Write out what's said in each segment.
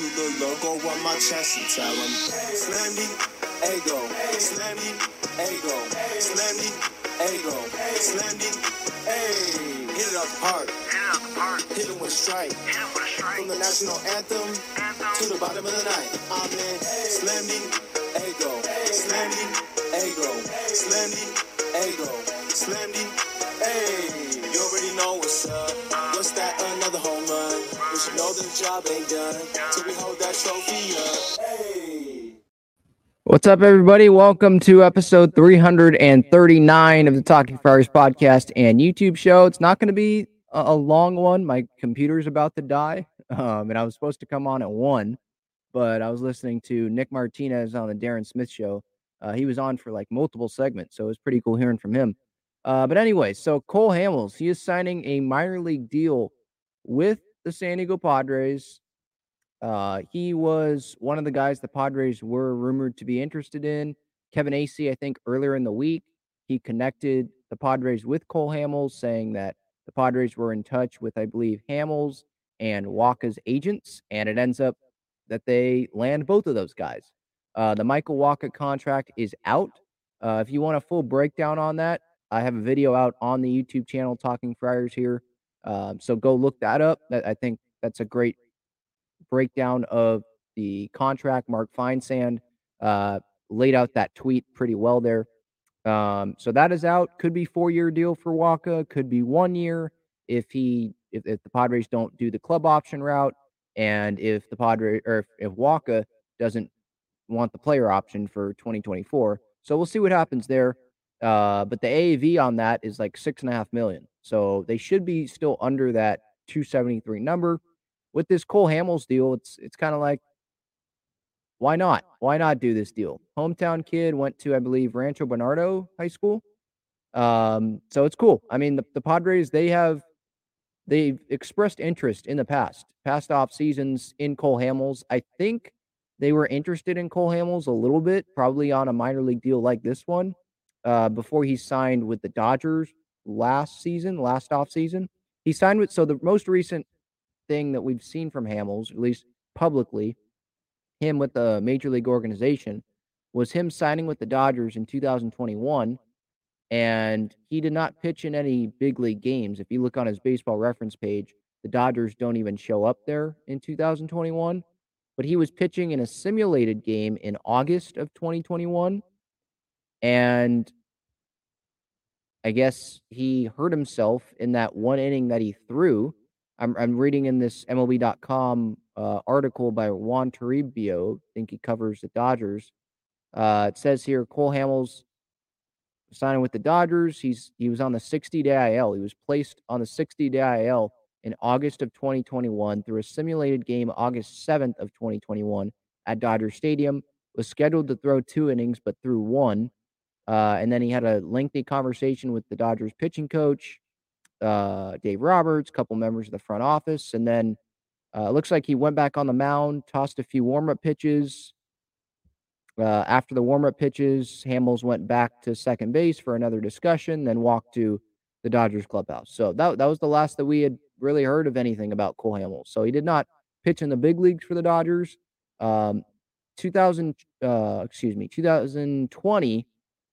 to the logo on my chest and tell them, Slam me, ego, slam me, ego, slam me, ego, slam me, hey, hit it up hard, hit it with a strike, from the national anthem to the bottom of the night. Amen. Slam me, ego, slam me, ego, slam me, ego, slam me, hey, you already know what's up. What's that? Another What's up, everybody? Welcome to episode 339 of the Talking Friars podcast and YouTube show. It's not going to be a, a long one. My computer's about to die, um, and I was supposed to come on at one, but I was listening to Nick Martinez on the Darren Smith show. Uh, he was on for like multiple segments, so it was pretty cool hearing from him. Uh, but anyway, so Cole Hamels, he is signing a minor league deal with the San Diego Padres. Uh, he was one of the guys the Padres were rumored to be interested in. Kevin Acee, I think earlier in the week, he connected the Padres with Cole Hamels, saying that the Padres were in touch with, I believe, Hamels and Wacha's agents, and it ends up that they land both of those guys. Uh, the Michael Wacha contract is out. Uh, if you want a full breakdown on that, I have a video out on the YouTube channel, Talking Friars here. Um, so go look that up. I think that's a great breakdown of the contract. Mark Feinsand uh, laid out that tweet pretty well there. Um, so that is out. Could be four year deal for Wacha. Could be one year if he if, if the Padres don't do the club option route, and if the Padre or if, if Wacha doesn't want the player option for 2024. So we'll see what happens there. Uh, but the AAV on that is like six and a half million. So they should be still under that 273 number. With this Cole Hamels deal, it's it's kind of like why not? Why not do this deal? Hometown kid went to, I believe, Rancho Bernardo High School. Um, so it's cool. I mean, the, the Padres, they have they've expressed interest in the past, past off seasons in Cole Hamels. I think they were interested in Cole Hamels a little bit, probably on a minor league deal like this one, uh, before he signed with the Dodgers last season, last off season. He signed with so the most recent thing that we've seen from Hamels, at least publicly, him with the major league organization, was him signing with the Dodgers in 2021. And he did not pitch in any big league games. If you look on his baseball reference page, the Dodgers don't even show up there in 2021. But he was pitching in a simulated game in August of 2021. And I guess he hurt himself in that one inning that he threw. I'm, I'm reading in this MLB.com uh, article by Juan Toribio. I think he covers the Dodgers. Uh, it says here Cole Hamels signing with the Dodgers. He's he was on the 60 day IL. He was placed on the 60 day IL in August of 2021 through a simulated game August 7th of 2021 at Dodger Stadium. Was scheduled to throw two innings, but threw one. Uh, and then he had a lengthy conversation with the Dodgers pitching coach, uh, Dave Roberts, a couple members of the front office, and then uh, looks like he went back on the mound, tossed a few warm up pitches. Uh, after the warm up pitches, Hamels went back to second base for another discussion, then walked to the Dodgers clubhouse. So that, that was the last that we had really heard of anything about Cole Hamels. So he did not pitch in the big leagues for the Dodgers. Um, 2000, uh, excuse me, 2020.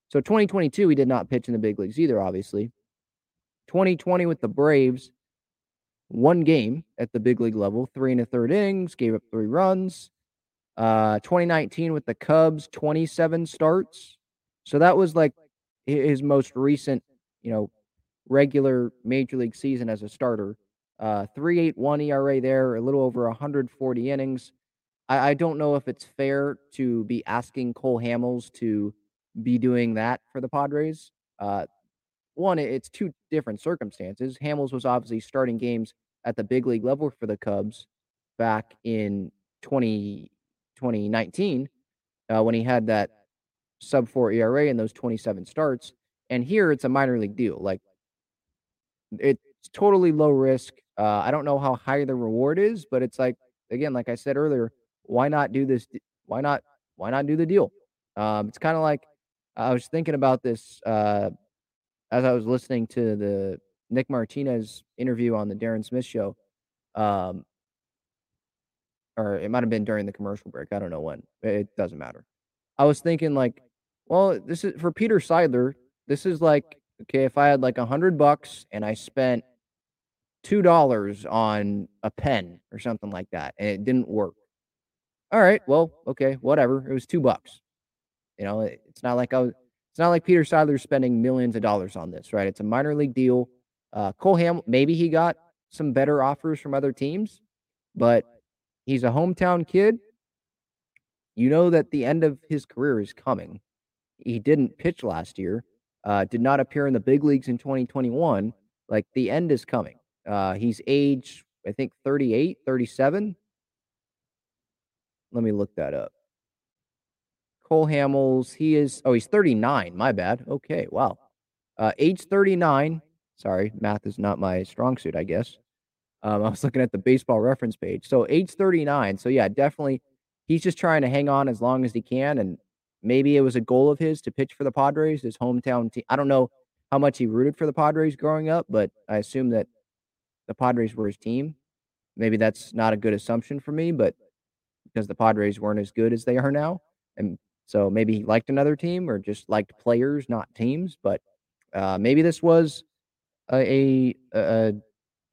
So 2022, he did not pitch in the big leagues either, obviously. 2020 with the Braves, one game at the big league level, three and a third innings, gave up three runs. Uh, 2019 with the Cubs, 27 starts. So that was like his most recent, you know, regular major league season as a starter. Uh, 381 ERA there, a little over 140 innings. I, I don't know if it's fair to be asking Cole Hamels to be doing that for the Padres. Uh, one, it's two different circumstances. Hamels was obviously starting games at the big league level for the Cubs back in 20, 2019 uh, when he had that sub four ERA and those 27 starts. And here it's a minor league deal. Like it's totally low risk. Uh, I don't know how high the reward is, but it's like, again, like I said earlier, why not do this? Why not? Why not do the deal? Um, it's kind of like I was thinking about this uh, as I was listening to the Nick Martinez interview on the Darren Smith show. Um, or it might have been during the commercial break. I don't know when. It doesn't matter. I was thinking like, well, this is for Peter Seidler. This is like, okay, if I had like a hundred bucks and I spent two dollars on a pen or something like that, and it didn't work. All right, well, okay, whatever. It was two bucks. You know, it's not like was. It's not like Peter Seidler's spending millions of dollars on this, right? It's a minor league deal. Uh, Cole Ham, maybe he got some better offers from other teams, but he's a hometown kid. You know that the end of his career is coming. He didn't pitch last year, uh, did not appear in the big leagues in 2021. Like the end is coming. Uh, he's age, I think, 38, 37. Let me look that up. Cole Hamels, he is, oh, he's 39. My bad. Okay. Wow. Uh, age 39. Sorry, math is not my strong suit, I guess. Um, I was looking at the baseball reference page. So age 39. So yeah, definitely he's just trying to hang on as long as he can. And maybe it was a goal of his to pitch for the Padres, his hometown team. I don't know how much he rooted for the Padres growing up, but I assume that the Padres were his team. Maybe that's not a good assumption for me, but because the Padres weren't as good as they are now. And so maybe he liked another team or just liked players, not teams. But uh, maybe this was a, a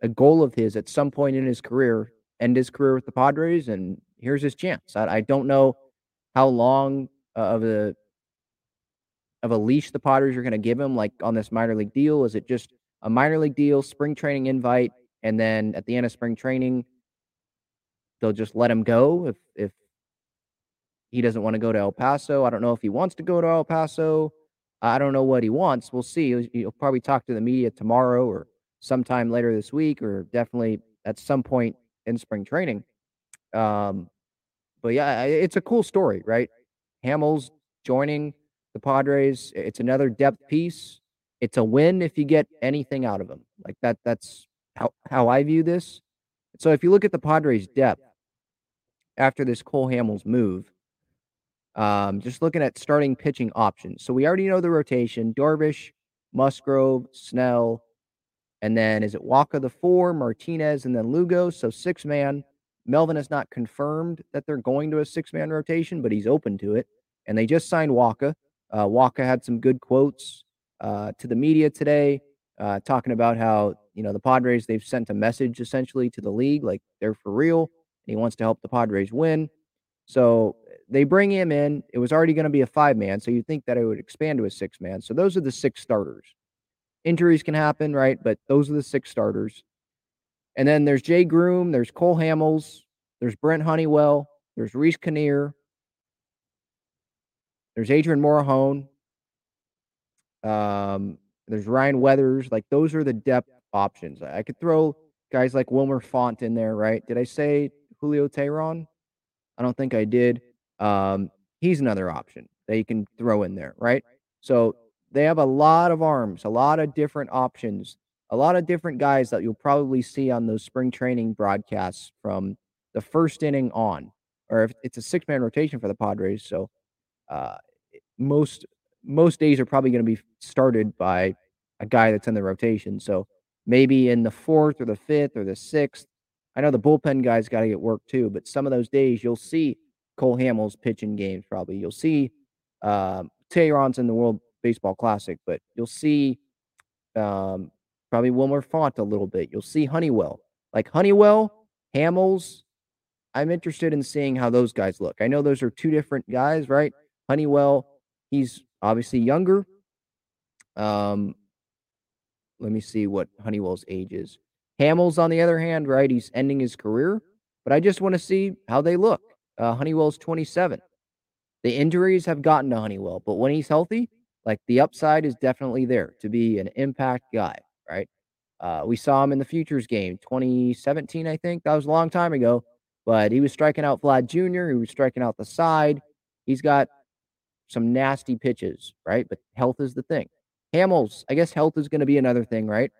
a goal of his at some point in his career, end his career with the Padres, and here's his chance. I, I don't know how long uh, of a of a leash the Padres are going to give him, like on this minor league deal. Is it just a minor league deal, spring training invite, and then at the end of spring training, they'll just let him go if if he doesn't want to go to El Paso. I don't know if he wants to go to El Paso. I don't know what he wants. We'll see. He'll, probably talk to the media tomorrow or sometime later this week, or definitely at some point in spring training. Um, but yeah, it's a cool story, right? Hamels joining the Padres. It's another depth piece. It's a win if you get anything out of him. Like that. That's how how I view this. So if you look at the Padres' depth after this Cole Hamels move, um, just looking at starting pitching options. So we already know the rotation: Darvish, Musgrove, Snell, and then is it Wacha the four, Martinez, and then Lugo? So six man. Melvin has not confirmed that they're going to a six man rotation, but he's open to it. And they just signed Wacha. Uh, Wacha had some good quotes uh, to the media today, uh, talking about how you know the Padres they've sent a message essentially to the league, like they're for real, and he wants to help the Padres win. So they bring him in. It was already going to be a five man, so you'd think that it would expand to a six man. So those are the six starters. Injuries can happen, right? But those are the six starters. And then there's Jay Groome, there's Cole Hamels, there's Brent Honeywell, there's Reiss Knehr, there's Adrian Morejon, um, there's Ryan Weathers. Like those are the depth options. I could throw guys like Wilmer Font in there, right? Did I say Julio Teheran? I don't think I did. Um, he's another option that you can throw in there, right? So they have a lot of arms, a lot of different options, a lot of different guys that you'll probably see on those spring training broadcasts from the first inning on, or if it's a six man rotation for the Padres. So uh, most most days are probably going to be started by a guy that's in the rotation. So maybe in the fourth or the fifth or the sixth. I know the bullpen guys got to get work too, but some of those days you'll see Cole Hamels pitching games. Probably you'll see uh, Teheran's in the World Baseball Classic, but you'll see um, probably Wilmer Font a little bit. You'll see Honeywell, like Honeywell, Hamels. I'm interested in seeing how those guys look. I know those are two different guys, right? Honeywell, he's obviously younger. Um, let me see what Honeywell's age is. Hamels, on the other hand, right? He's ending his career, but I just want to see how they look. Uh, Honeywell's 27. The injuries have gotten to Honeywell, but when he's healthy, like the upside is definitely there to be an impact guy, right? Uh, we saw him in the futures game 2017, I think. That was a long time ago, but he was striking out Vlad Jr., he was striking out the side. He's got some nasty pitches, right? But health is the thing. Hamels, I guess health is going to be another thing, right?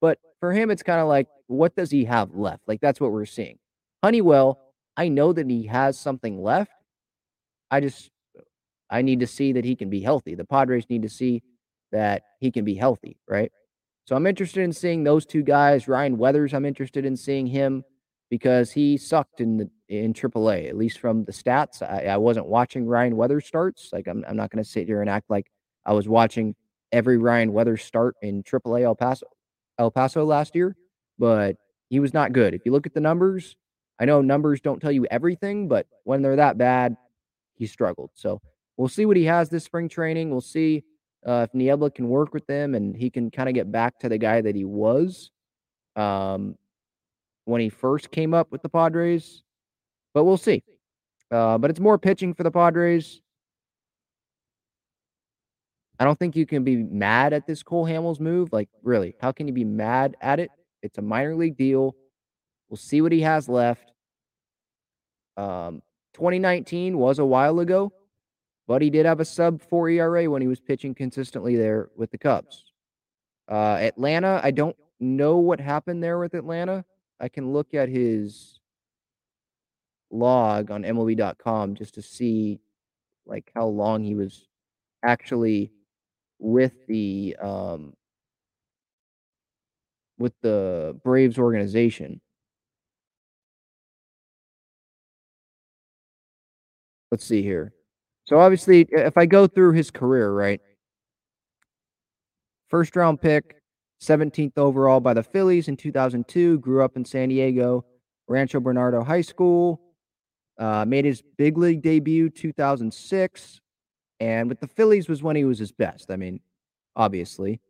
But for him, it's kind of like, what does he have left? Like that's what we're seeing. Honeywell, I know that he has something left. I just, I need to see that he can be healthy. The Padres need to see that he can be healthy, right? So I'm interested in seeing those two guys. Ryan Weathers, I'm interested in seeing him because he sucked in the in AAA, at least from the stats. I, I wasn't watching Ryan Weathers starts. Like I'm, I'm not going to sit here and act like I was watching every Ryan Weathers start in AAA El Paso, El Paso last year, but he was not good. If you look at the numbers, I know numbers don't tell you everything, but when they're that bad, he struggled. So we'll see what he has this spring training. We'll see uh, if Niebla can work with them and he can kind of get back to the guy that he was um, when he first came up with the Padres. But we'll see. Uh, but it's more pitching for the Padres. I don't think you can be mad at this Cole Hamels move. Like, really, how can you be mad at it? It's a minor league deal. We'll see what he has left. Um, 2019 was a while ago, but he did have a sub four ERA when he was pitching consistently there with the Cubs. Uh, Atlanta, I don't know what happened there with Atlanta. I can look at his log on MLB.com just to see like how long he was actually with the um with the Braves organization. Let's see here. So obviously, if I go through his career, right? First round pick, 17th overall by the Phillies in 2002. Grew up in San Diego, Rancho Bernardo High School. Uh, made his big league debut 2006, and with the Phillies was when he was his best. I mean, obviously,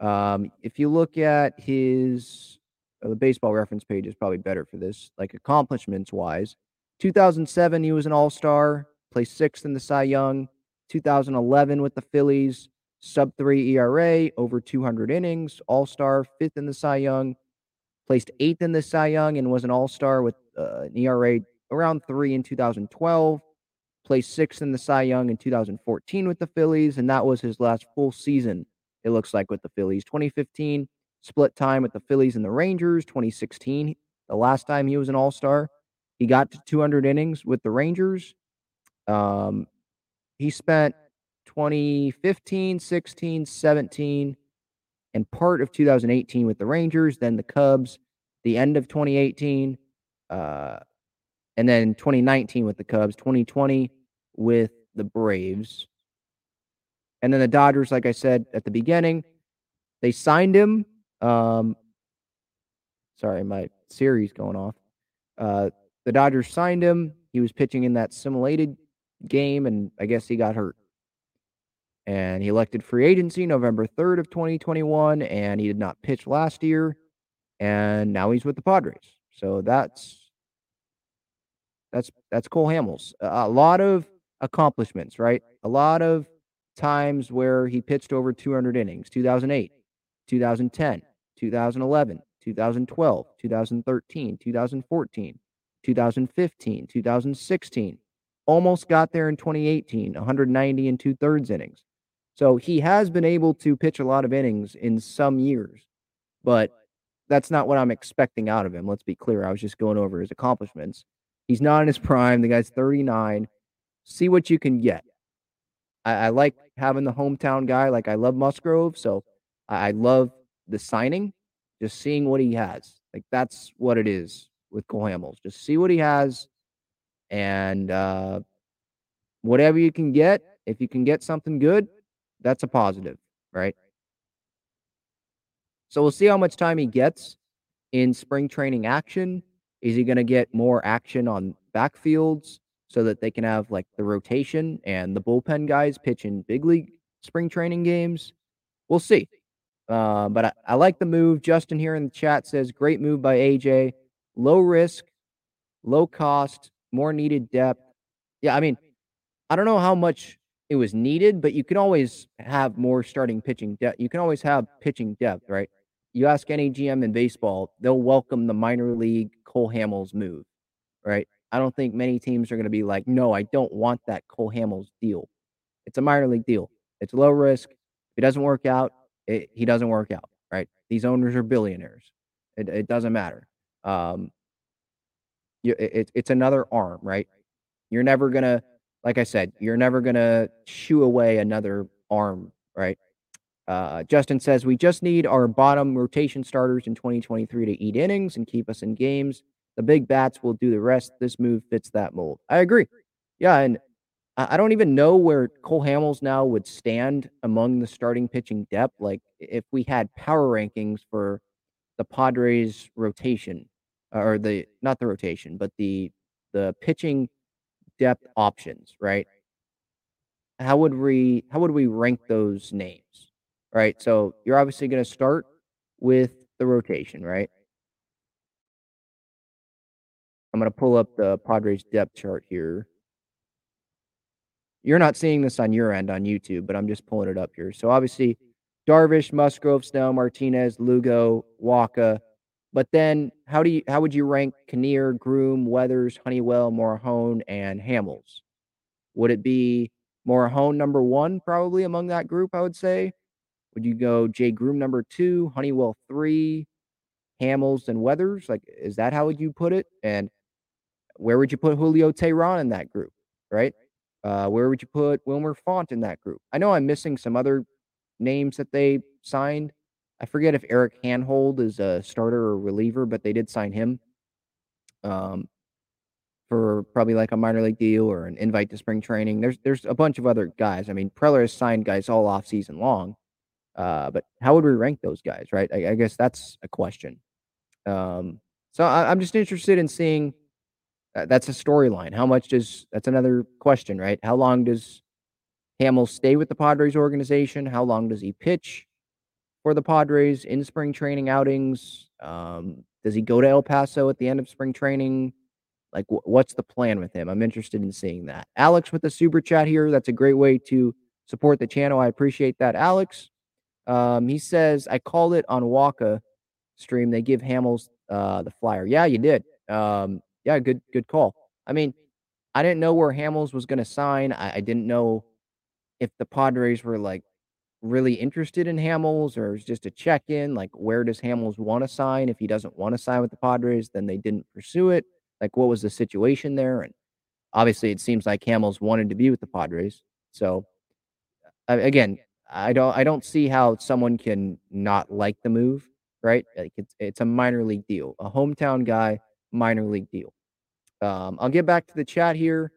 um, if you look at his uh, the baseball reference page is probably better for this, like accomplishments wise. 2007, he was an All Star, placed sixth in the Cy Young. 2011 with the Phillies, sub three ERA, over 200 innings, All Star, fifth in the Cy Young, placed eighth in the Cy Young, and was an All Star with uh, an ERA around three in 2012. Placed sixth in the Cy Young in 2014 with the Phillies, and that was his last full season. It looks like with the Phillies. 2015 split time with the Phillies and the Rangers. 2016, the last time he was an All Star, he got to 200 innings with the Rangers. Um, he spent 2015, 16, 17, and part of 2018 with the Rangers, then the Cubs, the end of 2018, uh, and then 2019 with the Cubs, 2020 with the Braves. And then the Dodgers, like I said at the beginning, they signed him. Um, sorry, my Siri's going off. Uh, the Dodgers signed him. He was pitching in that simulated game, and I guess he got hurt. And he elected free agency November 3rd of 2021, and he did not pitch last year. And now he's with the Padres. So that's that's that's Cole Hamels. A lot of accomplishments, right? A lot of times where he pitched over 200 innings 2008, 2010, 2011, 2012, 2013, 2014, 2015, 2016. Almost got there in 2018, 190 and two thirds innings. So he has been able to pitch a lot of innings in some years, but that's not what I'm expecting out of him. Let's be clear. I was just going over his accomplishments. He's not in his prime. The guy's 39. See what you can get. I, I like having the hometown guy. Like I love Musgrove, so I, I love the signing. Just seeing what he has. Like that's what it is with Cole Hamels. Just see what he has, and uh, whatever you can get. If you can get something good, that's a positive, right? So we'll see how much time he gets in spring training action. Is he going to get more action on backfields? so that they can have like the rotation and the bullpen guys pitch in big league spring training games. We'll see. Uh, but I, I, like the move. Justin here in the chat says great move by AJ. Low risk, low cost, more needed depth. Yeah, I mean, I don't know how much it was needed, but you can always have more starting pitching depth. You can always have pitching depth, right? You ask any GM in baseball, they'll welcome the minor league Cole Hamels move, right? I don't think many teams are going to be like, no, I don't want that Cole Hamels deal. It's a minor league deal. It's low risk. If it doesn't work out, it, he doesn't work out, right? These owners are billionaires. It, it doesn't matter. Um, you, it, it's another arm, right? You're never to, like I said, you're never to shoo away another arm, right? Uh, Justin says, we just need our bottom rotation starters in 2023 to eat innings and keep us in games The big bats will do the rest. This move fits that mold. I agree. Yeah, and I don't even know where Cole Hamels now would stand among the starting pitching depth. Like if we had power rankings for the Padres rotation or the not the rotation, but the the pitching depth options, right? How would we how would we rank those names? Right? So you're obviously going to start with the rotation, right? I'm going to pull up the Padres depth chart here. You're not seeing this on your end on YouTube, but I'm just pulling it up here. So obviously, Darvish, Musgrove, Snow, Martinez, Lugo, Wacha. But then, how do you how would you rank Kinnear, Groome, Weathers, Honeywell, Morejon, and Hamels? Would it be Morejon number one, probably among that group? I would say. Would you go Jay Groome number two, Honeywell three, Hamels and Weathers? Like, is that how would you put it? And where would you put Julio Teheran in that group? Right? Uh, where would you put Wilmer Font in that group? I know I'm missing some other names that they signed. I forget if Eric Hanhold is a starter or reliever, but they did sign him um, for probably like a minor league deal or an invite to spring training. There's there's a bunch of other guys. I mean, Preller has signed guys all off season long. Uh, but how would we rank those guys, right? I, I guess that's a question. Um, so I, I'm just interested in seeing that's a storyline. How much does that's another question, right? How long does Hamels stay with the Padres organization? How long does he pitch for the Padres in spring training outings? Um, does he go to El Paso at the end of spring training? Like, what's the plan with him? I'm interested in seeing that. Alex with the super chat here. That's a great way to support the channel. I appreciate that, Alex. Um, he says, I called it on Wacha stream. They give Hamels uh, the flyer. Yeah, you did. Um, yeah, good good call. I mean, I didn't know where Hamels was going to sign. I, I, didn't know if the Padres were like really interested in Hamels or it just a check in. Like, where does Hamels want to sign? If he doesn't want to sign with the Padres, then they didn't pursue it. Like, what was the situation there? And obviously, it seems like Hamels wanted to be with the Padres. So, again, I don't I don't see how someone can not like the move, right? Like it's it's a minor league deal, a hometown guy, minor league deal. Um, I'll get back to the chat here.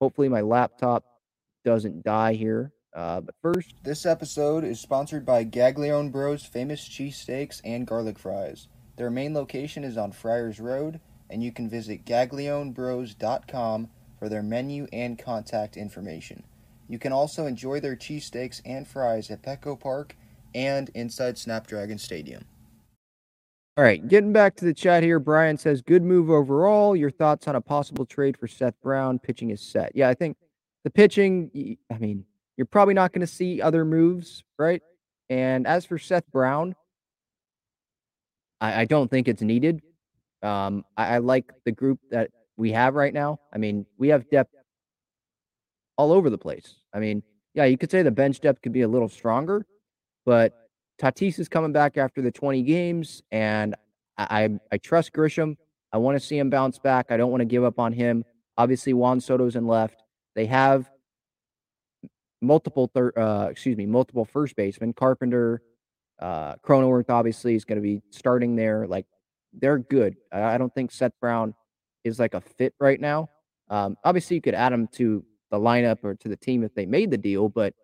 Hopefully, my laptop doesn't die here. Uh, but first, this episode is sponsored by Gaglione Bros famous cheesesteaks and garlic fries. Their main location is on Friars Road, and you can visit gaglionebros.com for their menu and contact information. You can also enjoy their cheesesteaks and fries at Petco Park and inside Snapdragon Stadium. All right, getting back to the chat here. Brian says, "Good move overall. Your thoughts on a possible trade for Seth Brown? Pitching is set. Yeah, I think the pitching. I mean, you're probably not going to see other moves, right? And as for Seth Brown, I, I don't think it's needed. Um, I, I like the group that we have right now. I mean, we have depth all over the place. I mean, yeah, you could say the bench depth could be a little stronger, but Tatis is coming back after the 20 games, and I I, I trust Grisham. I want to see him bounce back. I don't want to give up on him. Obviously, Juan Soto's in left. They have multiple third, uh, excuse me, multiple first basemen. Carpenter, uh, Cronenworth obviously is going to be starting there. Like they're good. I, don't think Seth Brown is like a fit right now. Um, obviously, you could add him to the lineup or to the team if they made the deal, but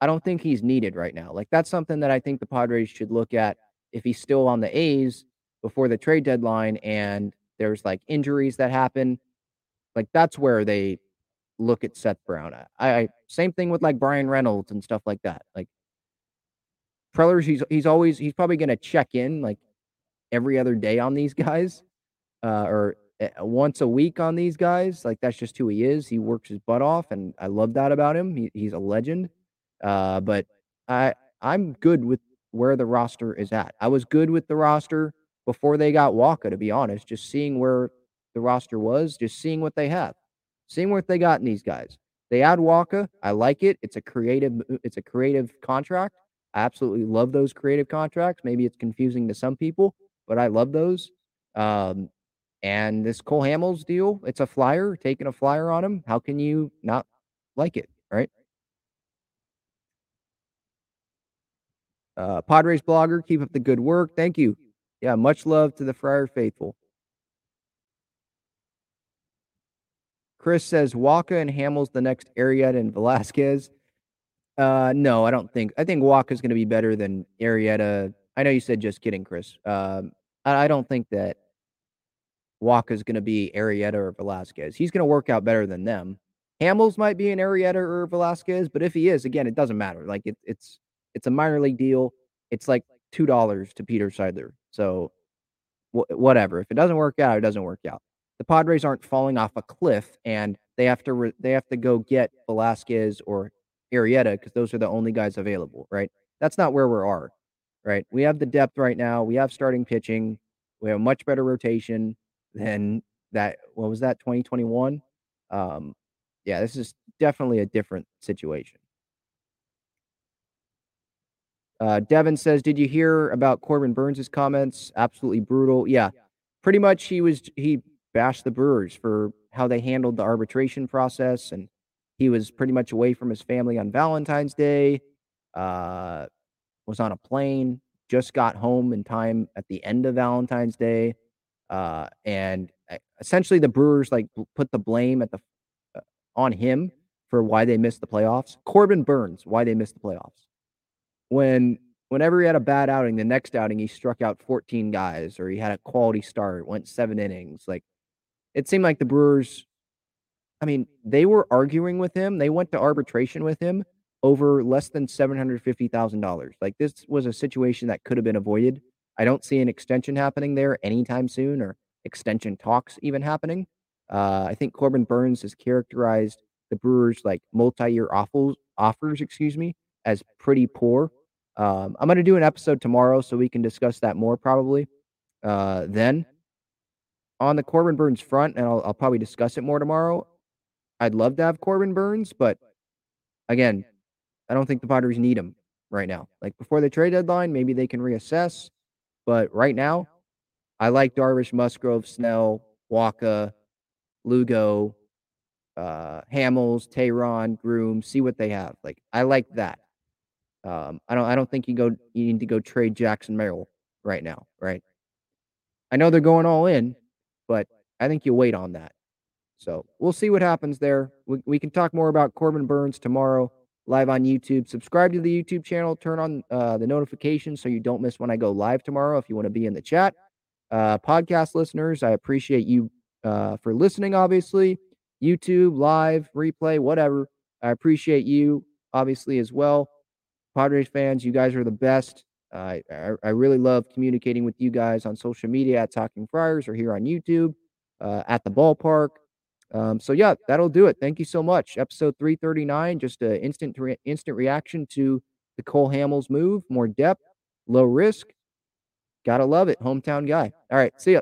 I don't think he's needed right now. Like that's something that I think the Padres should look at if he's still on the A's before the trade deadline and there's like injuries that happen. Like that's where they look at Seth Brown. I, I same thing with like Bryan Reynolds and stuff like that. Like Prellers, he's he's always he's probably gonna check in like every other day on these guys, uh, or eh, once a week on these guys. Like that's just who he is. He works his butt off, and I love that about him. He, he's a legend. Uh, but I I'm good with where the roster is at. I was good with the roster before they got Wacha, to be honest. Just seeing where the roster was, just seeing what they have, seeing what they got in these guys. They add Wacha. I like it. It's a creative. It's a creative contract. I absolutely love those creative contracts. Maybe it's confusing to some people, but I love those. Um, and this Cole Hamels deal, it's a flyer, taking a flyer on him. How can you not like it, right? Uh, Padres blogger, keep up the good work. Thank you. Yeah, much love to the Friar faithful. Chris says Wacha and Hamels the next Arrieta and Velasquez. Uh, no, I don't think. I think Wacha's going to be better than Arrieta. I know you said just kidding, Chris. Um, I, I don't think that Wacha's going to be Arrieta or Velasquez. He's going to work out better than them. Hamels might be an Arrieta or Velasquez, but if he is, again, it doesn't matter. Like it, it's it's a minor league deal. It's like two dollars to Peter Seidler. So wh- whatever. If it doesn't work out, it doesn't work out. The Padres aren't falling off a cliff and they have to re- they have to go get Velasquez or Arrieta because those are the only guys available, right? That's not where we are, right? We have the depth right now. We have starting pitching. We have much better rotation than that. What was that? 2021. Um, yeah, this is definitely a different situation. Uh, Devin says, "Did you hear about Corbin Burnes' comments? Absolutely brutal. Yeah, pretty much. He was he bashed the Brewers for how they handled the arbitration process, and he was pretty much away from his family on Valentine's Day. Uh, was on a plane, just got home in time at the end of Valentine's Day, uh, and uh, essentially the Brewers like put the blame at the uh, on him for why they missed the playoffs. Corbin Burnes, why they missed the playoffs when whenever he had a bad outing, the next outing he struck out 14 guys or he had a quality start, went seven innings. Like it seemed like the Brewers, I mean, they were arguing with him. They went to arbitration with him over less than $750,000. Like this was a situation that could have been avoided. I don't see an extension happening there anytime soon or extension talks even happening. Uh, I think Corbin Burnes has characterized the Brewers like multi-year offers, offers, excuse me, as pretty poor. Um, I'm going to do an episode tomorrow so we can discuss that more probably. Uh, then on the Corbin Burnes front, and I'll, I'll probably discuss it more tomorrow. I'd love to have Corbin Burnes, but again, I don't think the Padres need him right now. Like before the trade deadline, maybe they can reassess. But right now, I like Darvish, Musgrove, Snell, Wacha, Lugo, uh, Hamels, Teheran, Groome. See what they have. Like I like that. Um, I don't. I don't think you go. You need to go trade Jackson Merrill right now, right? I know they're going all in, but I think you wait on that. So we'll see what happens there. We, we can talk more about Corbin Burnes tomorrow live on YouTube. Subscribe to the YouTube channel. Turn on uh, the notifications so you don't miss when I go live tomorrow. If you want to be in the chat, uh, podcast listeners, I appreciate you uh, for listening. Obviously, YouTube live replay, whatever. I appreciate you obviously as well. Padres fans, you guys are the best. I, I really love communicating with you guys on social media at Talking Friars or here on YouTube uh, at the ballpark. Um, so yeah, that'll do it. Thank you so much. Episode 339, just an instant re- instant reaction to the Cole Hamels move, more depth, low risk. Gotta love it. Hometown guy. All right, see ya.